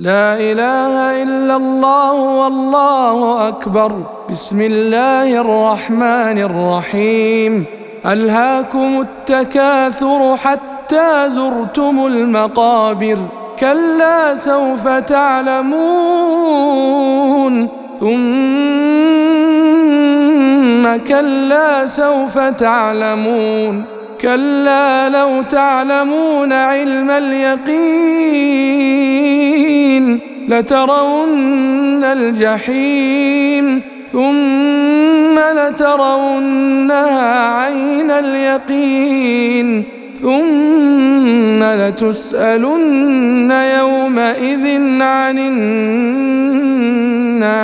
لا إله إلا الله والله أكبر. بسم الله الرحمن الرحيم. ألهاكم التكاثر حتى زرتم المقابر. كلا سوف تعلمون. ثم كلا سوف تعلمون. كلا لو تعلمون علم اليقين. لترون الجحيم ثم لترونها عين اليقين ثم لتسألن يومئذ عن النعيم.